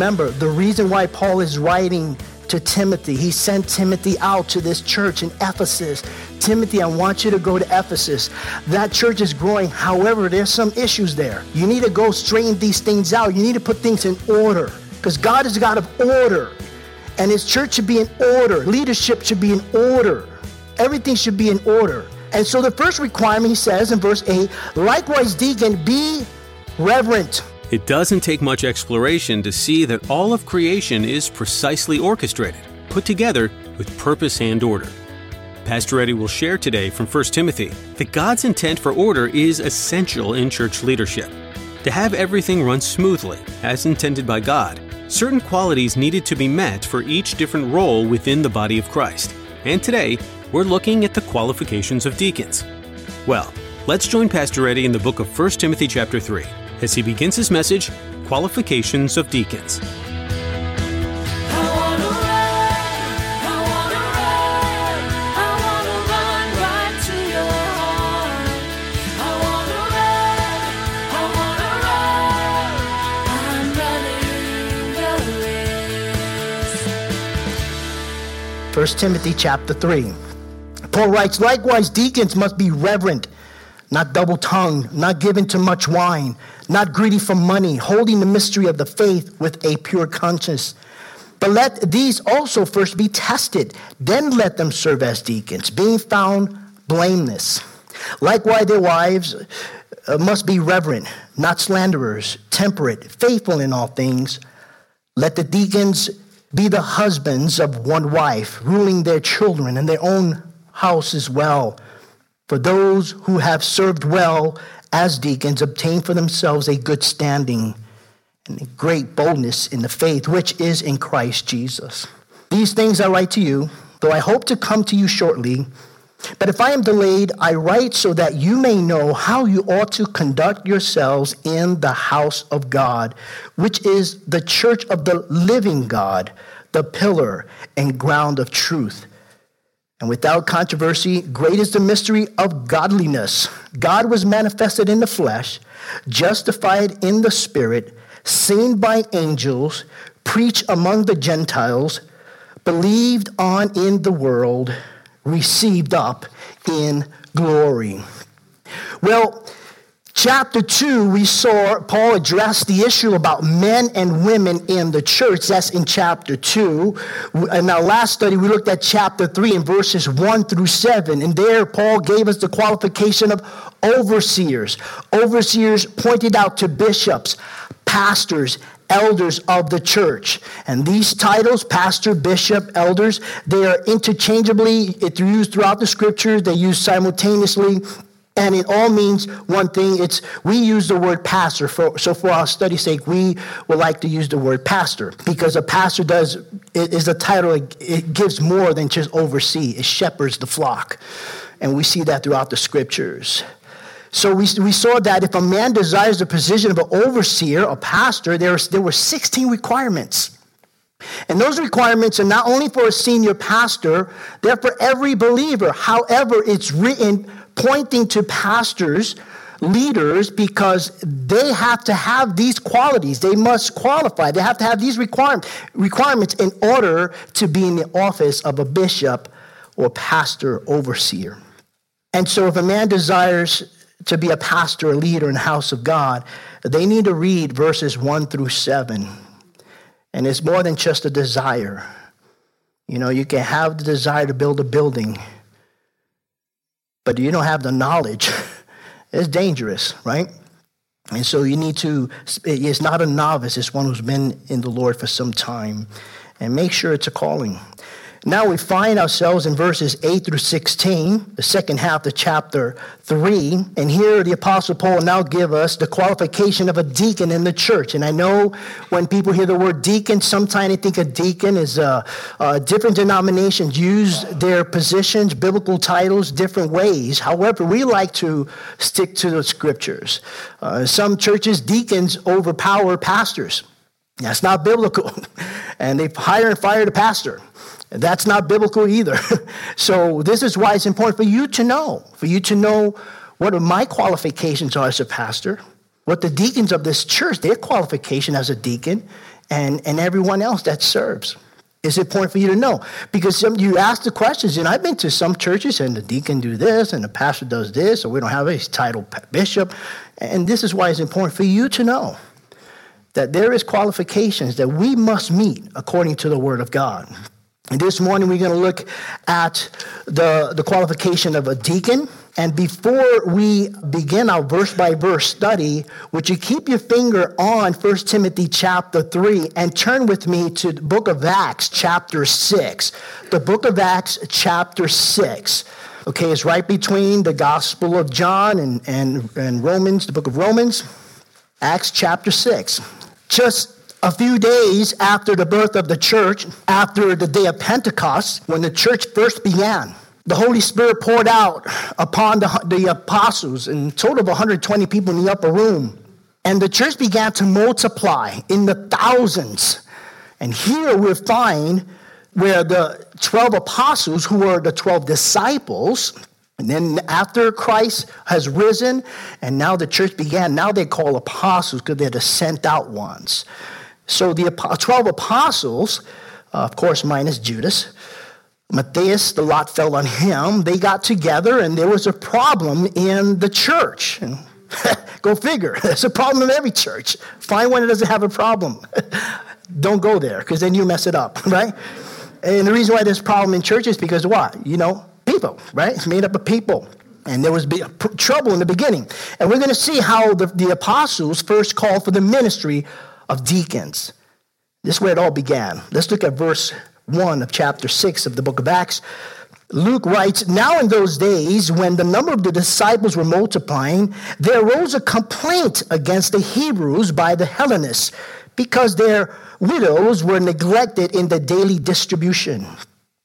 Remember, the reason why Paul is writing to Timothy, he sent Timothy out to this church in Ephesus. Timothy, I want you to go to Ephesus. That church is growing. However, there's some issues there. You need to go straighten these things out. You need to put things in order because God is a God of order. And his church should be in order. Leadership should be in order. Everything should be in order. And so the first requirement, he says in verse 8, likewise, deacon, be reverent it doesn't take much exploration to see that all of creation is precisely orchestrated, put together with purpose and order. Pastor Eddie will share today from 1 Timothy that God's intent for order is essential in church leadership. To have everything run smoothly, as intended by God, certain qualities needed to be met for each different role within the body of Christ. And today, we're looking at the qualifications of deacons. Well, let's join Pastor Eddie in the book of 1 Timothy chapter 3 as he begins his message Qualifications of Deacons. First Timothy chapter 3. Paul writes, likewise, deacons must be reverent, not double tongued, not given to much wine not greedy for money, holding the mystery of the faith with a pure conscience. But let these also first be tested, then let them serve as deacons, being found blameless. Likewise, their wives uh, must be reverent, not slanderers, temperate, faithful in all things. Let the deacons be the husbands of one wife, ruling their children and their own house as well. For those who have served well as deacons obtain for themselves a good standing and a great boldness in the faith which is in Christ Jesus. These things I write to you, though I hope to come to you shortly. But if I am delayed, I write so that you may know how you ought to conduct yourselves in the house of God, which is the church of the living God, the pillar and ground of truth. And without controversy, great is the mystery of godliness. God was manifested in the flesh, justified in the spirit, seen by angels, preached among the Gentiles, believed on in the world, received up in glory. Well, Chapter 2, we saw Paul address the issue about men and women in the church. That's in chapter 2. In our last study, we looked at chapter 3 in verses 1 through 7. And there, Paul gave us the qualification of overseers. Overseers pointed out to bishops, pastors, elders of the church. And these titles, pastor, bishop, elders, they are interchangeably used throughout the scriptures. They use simultaneously and it all means one thing. It's we use the word pastor. For, so for our study's sake, we would like to use the word pastor because a pastor does is a title. It gives more than just oversee. It shepherds the flock, and we see that throughout the scriptures. So we, we saw that if a man desires the position of an overseer, a pastor, there, there were 16 requirements. And those requirements are not only for a senior pastor, they're for every believer. However, it's written pointing to pastors, leaders, because they have to have these qualities. They must qualify. They have to have these requirements in order to be in the office of a bishop or pastor overseer. And so, if a man desires to be a pastor, a leader in the house of God, they need to read verses 1 through 7. And it's more than just a desire. You know, you can have the desire to build a building but you don't have the knowledge, it's dangerous, right? And so you need to, it's not a novice, it's one who's been in the Lord for some time. And make sure it's a calling. Now we find ourselves in verses 8 through 16, the second half of chapter 3. And here the Apostle Paul now give us the qualification of a deacon in the church. And I know when people hear the word deacon, sometimes they think a deacon is uh, uh, different denominations use their positions, biblical titles, different ways. However, we like to stick to the scriptures. Uh, some churches, deacons overpower pastors. That's not biblical. and they hire and fire the pastor. That's not biblical either. so, this is why it's important for you to know, for you to know what my qualifications are as a pastor, what the deacons of this church, their qualification as a deacon, and, and everyone else that serves. It's important for you to know because some, you ask the questions, and I've been to some churches, and the deacon do this, and the pastor does this, or we don't have a title bishop, and this is why it's important for you to know that there is qualifications that we must meet according to the Word of God. This morning we're going to look at the, the qualification of a deacon. And before we begin our verse by verse study, would you keep your finger on 1 Timothy chapter 3 and turn with me to the book of Acts chapter 6. The book of Acts chapter 6. Okay, it's right between the Gospel of John and, and, and Romans, the book of Romans. Acts chapter 6. Just a few days after the birth of the church, after the day of Pentecost, when the church first began, the Holy Spirit poured out upon the, the apostles, in total of 120 people in the upper room. And the church began to multiply in the thousands. And here we find where the 12 apostles, who were the 12 disciples, and then after Christ has risen, and now the church began, now they call apostles because they're the sent out ones. So the 12 apostles, uh, of course, minus Judas, Matthias, the lot fell on him. They got together and there was a problem in the church. And go figure. There's a problem in every church. Find one that doesn't have a problem. Don't go there because then you mess it up, right? And the reason why there's a problem in churches is because what? You know, people, right? It's made up of people. And there was trouble in the beginning. And we're going to see how the, the apostles first called for the ministry of deacons. This is where it all began. Let's look at verse 1 of chapter 6 of the book of Acts. Luke writes, Now in those days, when the number of the disciples were multiplying, there arose a complaint against the Hebrews by the Hellenists, because their widows were neglected in the daily distribution.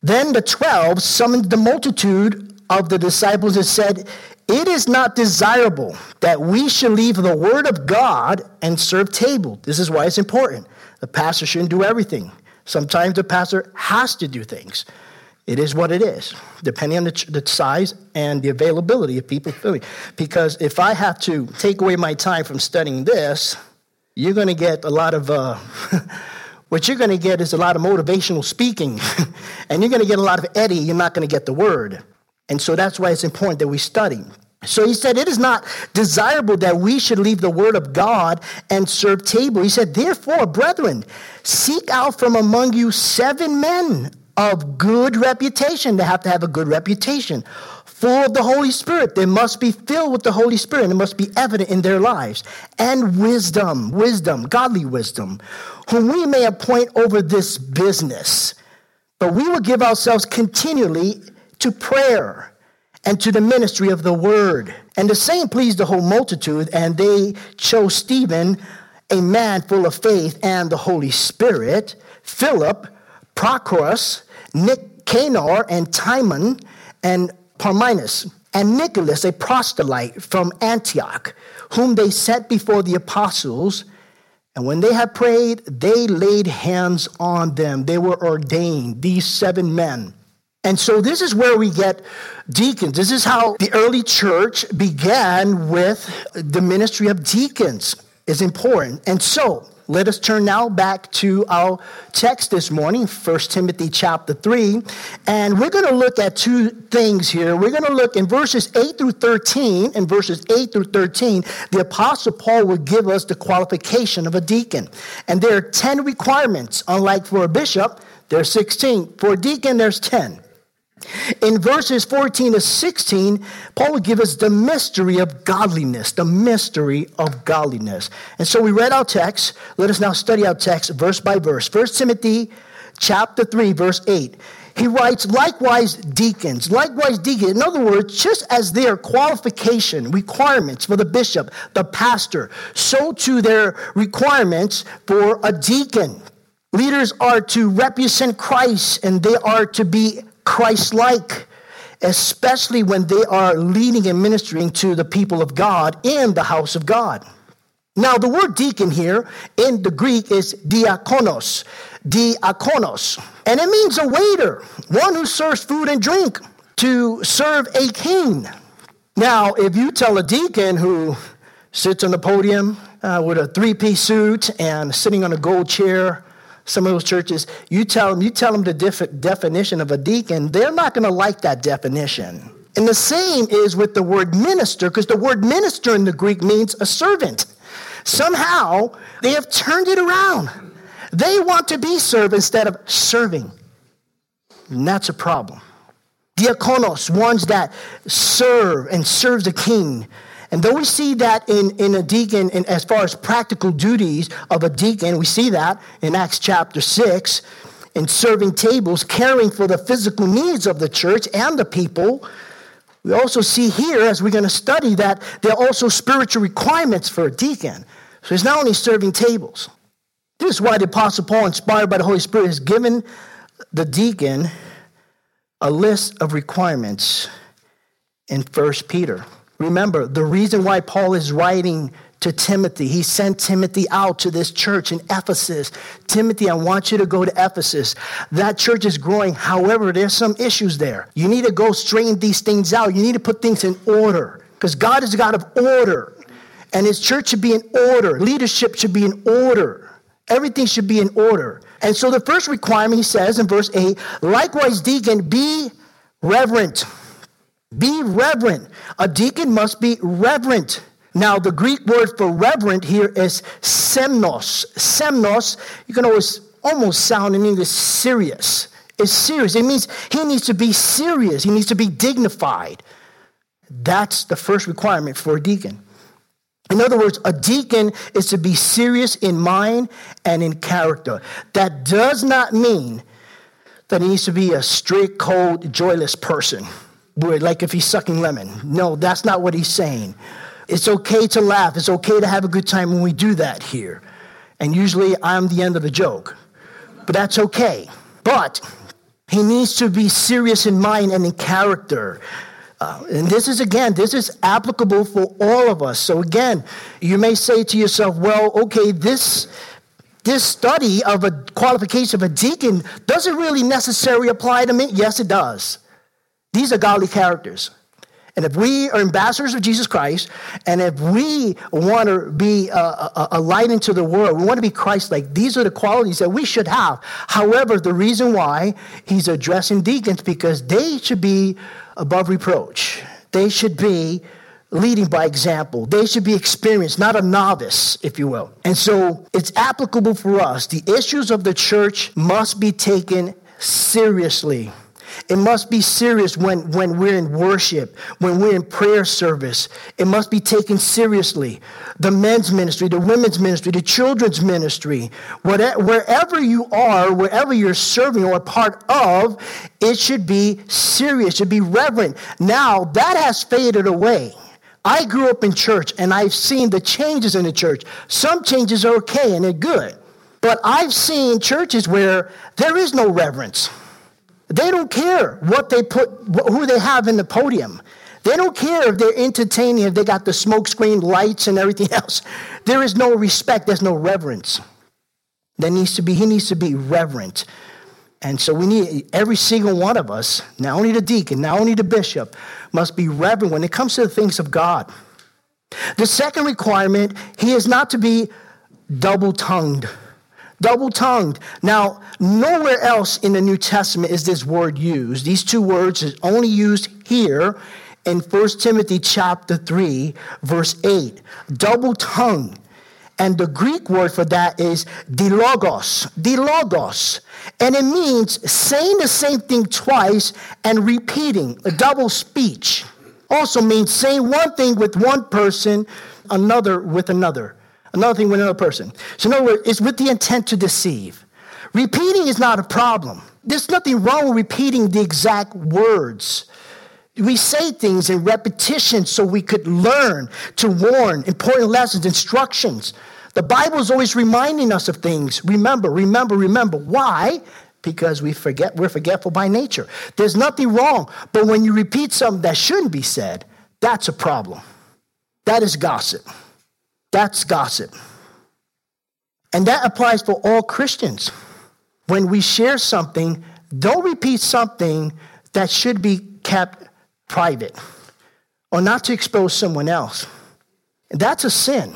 Then the twelve summoned the multitude of the disciples and said, it is not desirable that we should leave the word of God and serve table. This is why it's important. The pastor shouldn't do everything. Sometimes the pastor has to do things. It is what it is, depending on the, the size and the availability of people. Because if I have to take away my time from studying this, you're going to get a lot of, uh, what you're going to get is a lot of motivational speaking. and you're going to get a lot of Eddie, you're not going to get the word. And so that's why it's important that we study. So he said, It is not desirable that we should leave the word of God and serve table. He said, Therefore, brethren, seek out from among you seven men of good reputation. They have to have a good reputation, full of the Holy Spirit. They must be filled with the Holy Spirit. It must be evident in their lives. And wisdom, wisdom, godly wisdom, whom we may appoint over this business. But we will give ourselves continually to prayer and to the ministry of the word. And the same pleased the whole multitude, and they chose Stephen, a man full of faith and the Holy Spirit, Philip, Prochorus, Nicanor, and Timon, and Parmenas, and Nicholas, a proselyte from Antioch, whom they set before the apostles. And when they had prayed, they laid hands on them. They were ordained, these seven men. And so this is where we get deacons. This is how the early church began with the ministry of deacons is important. And so let us turn now back to our text this morning, 1 Timothy chapter 3. And we're going to look at two things here. We're going to look in verses 8 through 13. In verses 8 through 13, the Apostle Paul will give us the qualification of a deacon. And there are 10 requirements. Unlike for a bishop, there's 16. For a deacon, there's 10. In verses 14 to 16, Paul will give us the mystery of godliness, the mystery of godliness. And so we read our text. Let us now study our text verse by verse. 1 Timothy chapter 3, verse 8. he writes, likewise, deacons. Likewise, deacons. In other words, just as their qualification, requirements for the bishop, the pastor, so too their requirements for a deacon. Leaders are to represent Christ and they are to be Christ like, especially when they are leading and ministering to the people of God in the house of God. Now, the word deacon here in the Greek is diakonos, diakonos, and it means a waiter, one who serves food and drink to serve a king. Now, if you tell a deacon who sits on the podium uh, with a three piece suit and sitting on a gold chair, some of those churches, you tell them, you tell them the def- definition of a deacon, they're not going to like that definition. And the same is with the word minister, because the word minister in the Greek means a servant. Somehow, they have turned it around. They want to be served instead of serving. And that's a problem. Diakonos, ones that serve and serve the king. And though we see that in, in a deacon, in, as far as practical duties of a deacon, we see that in Acts chapter 6, in serving tables, caring for the physical needs of the church and the people. We also see here, as we're going to study, that there are also spiritual requirements for a deacon. So it's not only serving tables. This is why the Apostle Paul, inspired by the Holy Spirit, has given the deacon a list of requirements in 1 Peter. Remember, the reason why Paul is writing to Timothy, he sent Timothy out to this church in Ephesus. Timothy, I want you to go to Ephesus. That church is growing. However, there's some issues there. You need to go straighten these things out. You need to put things in order because God is a God of order. And his church should be in order. Leadership should be in order. Everything should be in order. And so the first requirement, he says in verse 8, likewise, deacon, be reverent. Be reverent. A deacon must be reverent. Now, the Greek word for reverent here is semnos. Semnos, you can always almost sound in English serious. It's serious. It means he needs to be serious, he needs to be dignified. That's the first requirement for a deacon. In other words, a deacon is to be serious in mind and in character. That does not mean that he needs to be a straight, cold, joyless person, like if he's sucking lemon. No, that's not what he's saying. It's okay to laugh, it's okay to have a good time when we do that here. And usually I'm the end of the joke, but that's okay. But he needs to be serious in mind and in character. Uh, and this is again, this is applicable for all of us. So again, you may say to yourself, well, okay, this this study of a qualification of a deacon doesn't really necessarily apply to me. Yes, it does. These are godly characters. And if we are ambassadors of Jesus Christ, and if we want uh, uh, uh, to be a, a, a light into the world, we want to be Christ like, these are the qualities that we should have. However, the reason why he's addressing deacons, because they should be above reproach. They should be leading by example. They should be experienced, not a novice, if you will. And so it's applicable for us. The issues of the church must be taken seriously. It must be serious when, when we're in worship, when we're in prayer service. It must be taken seriously. The men's ministry, the women's ministry, the children's ministry, whatever, wherever you are, wherever you're serving or part of, it should be serious, it should be reverent. Now, that has faded away. I grew up in church and I've seen the changes in the church. Some changes are okay and they're good. But I've seen churches where there is no reverence. They don't care what they put, who they have in the podium. They don't care if they're entertaining, if they got the smoke screen lights and everything else. There is no respect, there's no reverence. There needs to be, he needs to be reverent. And so we need every single one of us, not only the deacon, not only the bishop, must be reverent when it comes to the things of God. The second requirement, he is not to be double tongued double tongued. Now, nowhere else in the New Testament is this word used. These two words are only used here in 1 Timothy chapter 3, verse 8. Double tongued. And the Greek word for that is dilogos, dilogos. And it means saying the same thing twice and repeating, a double speech. Also means saying one thing with one person, another with another another thing with another person. So, in other words, it's with the intent to deceive. Repeating is not a problem. There's nothing wrong with repeating the exact words. We say things in repetition so we could learn to warn important lessons, instructions. The Bible is always reminding us of things. Remember, remember, remember. Why? Because we forget, we're forgetful by nature. There's nothing wrong, but when you repeat something that shouldn't be said, that's a problem. That is gossip. That's gossip. And that applies for all Christians. When we share something, don't repeat something that should be kept private or not to expose someone else. That's a sin.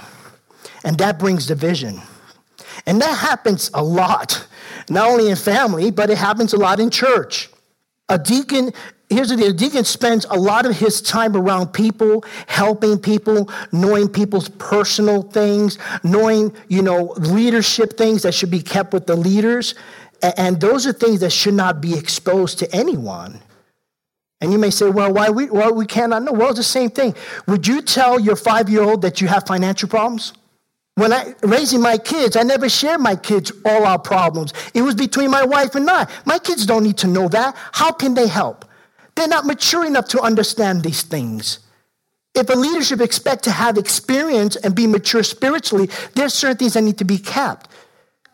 And that brings division. And that happens a lot, not only in family, but it happens a lot in church. A deacon, here's the deal, deacon spends a lot of his time around people, helping people, knowing people's personal things, knowing, you know, leadership things that should be kept with the leaders. And those are things that should not be exposed to anyone. And you may say, well, why we, well, we cannot know? Well, it's the same thing. Would you tell your five year old that you have financial problems? When I raising my kids, I never shared my kids all our problems. It was between my wife and I. My kids don't need to know that. How can they help? They're not mature enough to understand these things. If a leadership expect to have experience and be mature spiritually, there's certain things that need to be kept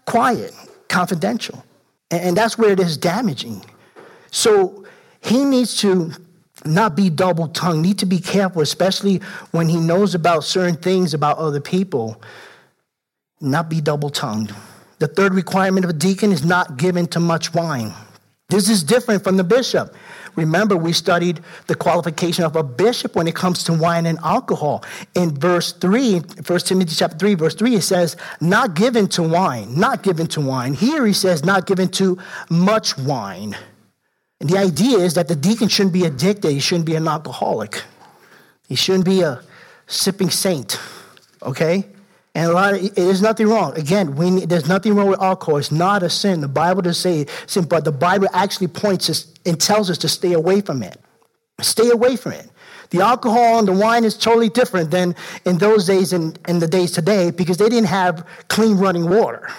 quiet, confidential. And that's where it is damaging. So he needs to not be double tongued, need to be careful, especially when he knows about certain things about other people not be double tongued. The third requirement of a deacon is not given to much wine. This is different from the bishop. Remember, we studied the qualification of a bishop when it comes to wine and alcohol. In verse 3, 1 Timothy chapter 3, verse 3, it says, not given to wine, not given to wine. Here he says, not given to much wine. And the idea is that the deacon shouldn't be addicted, he shouldn't be an alcoholic, he shouldn't be a sipping saint, okay? And a lot of, there's nothing wrong. Again, we, there's nothing wrong with alcohol. It's not a sin. The Bible does say sin, but the Bible actually points us and tells us to stay away from it. Stay away from it. The alcohol and the wine is totally different than in those days and in, in the days today because they didn't have clean running water.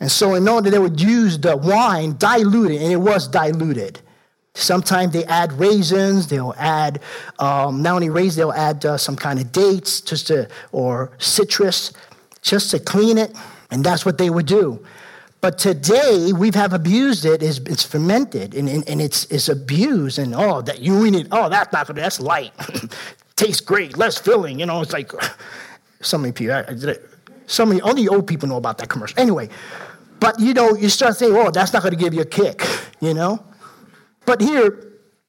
And so, in order, they would use the wine diluted, and it was diluted. Sometimes they add raisins. They'll add um, not only raisins, they'll add uh, some kind of dates, just to, or citrus, just to clean it, and that's what they would do. But today we have abused it. It's, it's fermented and, and, and, it's, it's abused. And oh, that you it. Oh, that's not that's light. Tastes great, less filling. You know, it's like so many people. So many only old people know about that commercial. Anyway, but you know, you start saying, oh, that's not going to give you a kick. You know, but here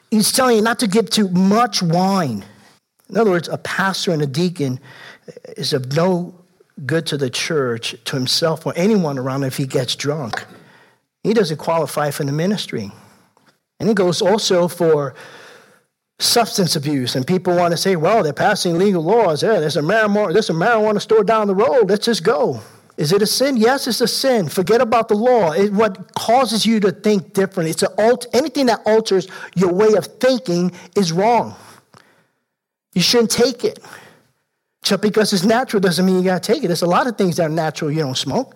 he's telling you not to give too much wine. In other words, a pastor and a deacon is of no good to the church, to himself, or anyone around if he gets drunk. He doesn't qualify for the ministry. And it goes also for substance abuse. And people want to say, well, they're passing legal laws. Yeah, there's a marijuana, there's a marijuana store down the road. Let's just go. Is it a sin? Yes, it's a sin. Forget about the law. What causes you to think different? It's alt- anything that alters your way of thinking is wrong. You shouldn't take it. Just because it's natural doesn't mean you got to take it. There's a lot of things that are natural you don't smoke.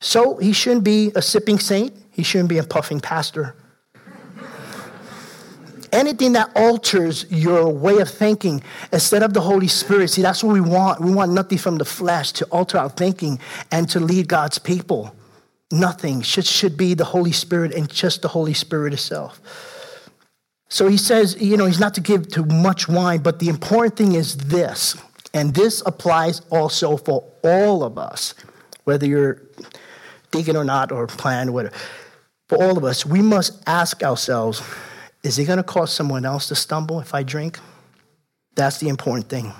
So he shouldn't be a sipping saint. He shouldn't be a puffing pastor. Anything that alters your way of thinking instead of the Holy Spirit, see, that's what we want. We want nothing from the flesh to alter our thinking and to lead God's people. Nothing should, should be the Holy Spirit and just the Holy Spirit itself. So he says, you know, he's not to give too much wine, but the important thing is this and this applies also for all of us, whether you're deacon or not, or plan, whatever. For all of us, we must ask ourselves is it going to cause someone else to stumble if I drink? That's the important thing.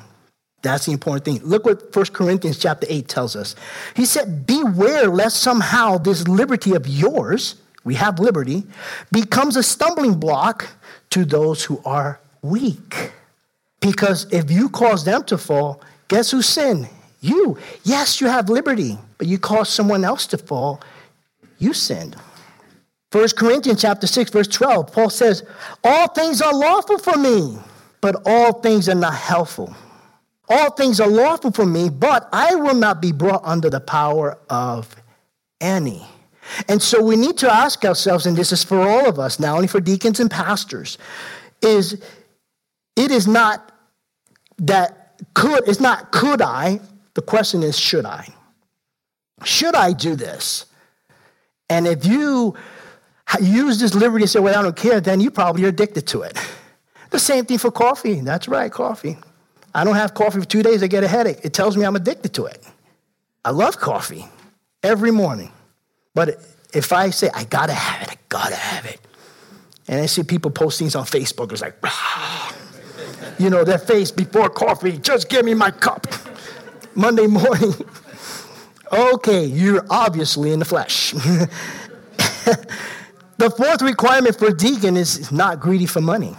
That's the important thing. Look what 1 Corinthians chapter 8 tells us. He said, Beware lest somehow this liberty of yours, we have liberty, becomes a stumbling block to those who are weak. Because if you cause them to fall, guess who sinned? You. Yes, you have liberty, but you cause someone else to fall, you sinned. 1 Corinthians chapter 6, verse 12, Paul says, All things are lawful for me, but all things are not helpful. All things are lawful for me, but I will not be brought under the power of any. And so we need to ask ourselves, and this is for all of us, not only for deacons and pastors, is it is not that could, it's not could I, the question is should I? Should I do this? And if you use this liberty to say, well, I don't care, then you probably are addicted to it. The same thing for coffee. That's right, coffee. I don't have coffee for two days, I get a headache. It tells me I'm addicted to it. I love coffee every morning. But if I say, I gotta have it, I gotta have it, and I see people post things on Facebook, it's like. You know, their face before coffee, just give me my cup. Monday morning, okay, you're obviously in the flesh. the fourth requirement for deacon is not greedy for money.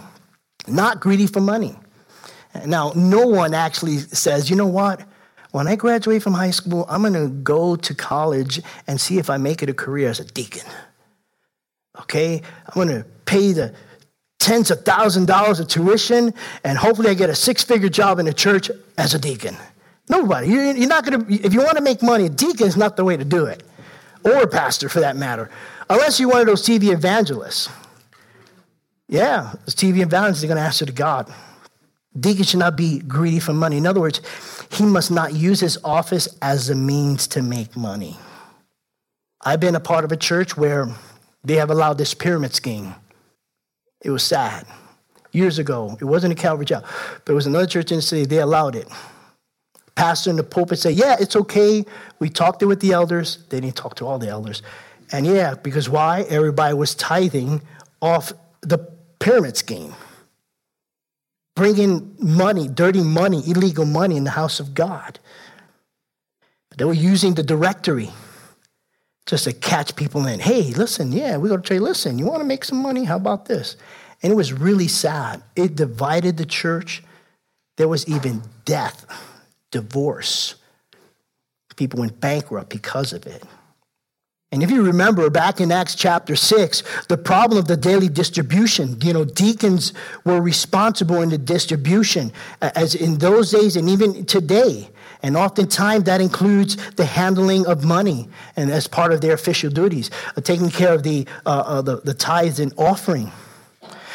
Not greedy for money. Now, no one actually says, you know what? When I graduate from high school, I'm going to go to college and see if I make it a career as a deacon. Okay? I'm going to pay the tens of thousands of dollars of tuition and hopefully I get a six figure job in the church as a deacon. Nobody. You're not going to, if you want to make money, a deacon is not the way to do it, or a pastor for that matter, unless you're one of those TV evangelists. Yeah, those TV evangelists are going to answer to God. Deacon should not be greedy for money. In other words, he must not use his office as a means to make money. I've been a part of a church where they have allowed this pyramid scheme. It was sad. Years ago, it wasn't a Calvary Chapel, but it was another church in the city. They allowed it. Pastor in the pulpit said, Yeah, it's okay. We talked it with the elders. They didn't talk to all the elders. And yeah, because why? Everybody was tithing off the pyramid scheme bringing money, dirty money, illegal money in the house of God. They were using the directory just to catch people in. Hey, listen, yeah, we got to you, listen, you want to make some money? How about this? And it was really sad. It divided the church. There was even death, divorce. People went bankrupt because of it. And if you remember back in Acts chapter 6, the problem of the daily distribution, you know, deacons were responsible in the distribution, as in those days and even today. And oftentimes that includes the handling of money and as part of their official duties, uh, taking care of the, uh, uh, the, the tithes and offering.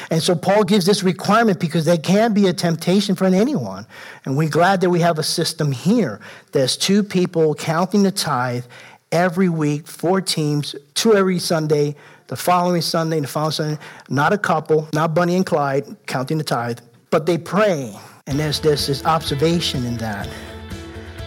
And so Paul gives this requirement because there can be a temptation for anyone. And we're glad that we have a system here. There's two people counting the tithe every week, four teams, two every Sunday, the following Sunday, the following Sunday. Not a couple, not Bonnie and Clyde counting the tithe, but they pray. And there's, there's this observation in that.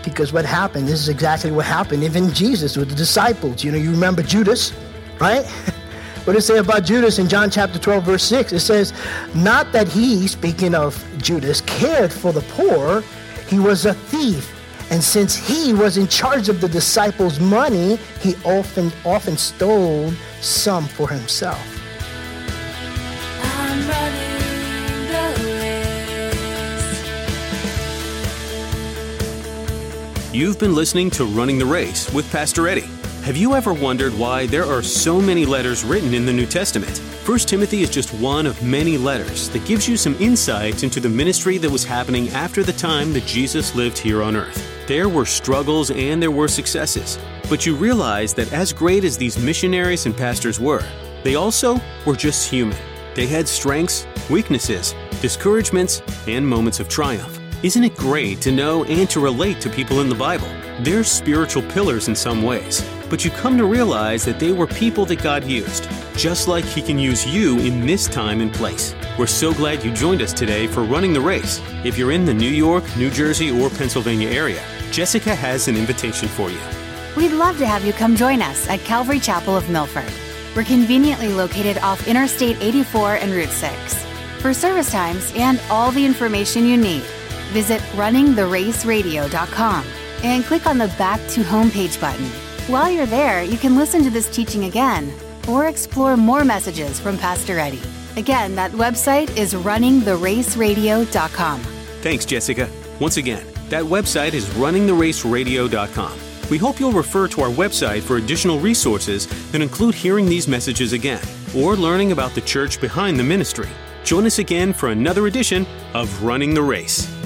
Because what happened, this is exactly what happened, even Jesus with the disciples. You know, you remember Judas, right? what does it say about Judas in John chapter 12, verse 6? It says, Not that he, speaking of Judas, cared for the poor, he was a thief and since he was in charge of the disciples' money, he often, often stole some for himself. You've been listening to Running the Race with Pastor Eddie. Have you ever wondered why there are so many letters written in the New Testament? 1 Timothy is just one of many letters that gives you some insight into the ministry that was happening after the time that Jesus lived here on earth. There were struggles and there were successes, but you realize that as great as these missionaries and pastors were, they also were just human. They had strengths, weaknesses, discouragements, and moments of triumph. Isn't it great to know and to relate to people in the Bible? They're spiritual pillars in some ways, but you come to realize that they were people that God used, just like He can use you in this time and place. We're so glad you joined us today for Running the Race. If you're in the New York, New Jersey, or Pennsylvania area, Jessica has an invitation for you. We'd love to have you come join us at Calvary Chapel of Milford. We're conveniently located off Interstate 84 and Route 6. For service times and all the information you need, visit runningtheraceradio.com and click on the Back to Homepage button. While you're there, you can listen to this teaching again or explore more messages from Pastor Eddie. Again, that website is runningtheraceradio.com. Thanks, Jessica. Once again, that website is runningtheraceradio.com. We hope you'll refer to our website for additional resources that include hearing these messages again or learning about the church behind the ministry. Join us again for another edition of Running the Race.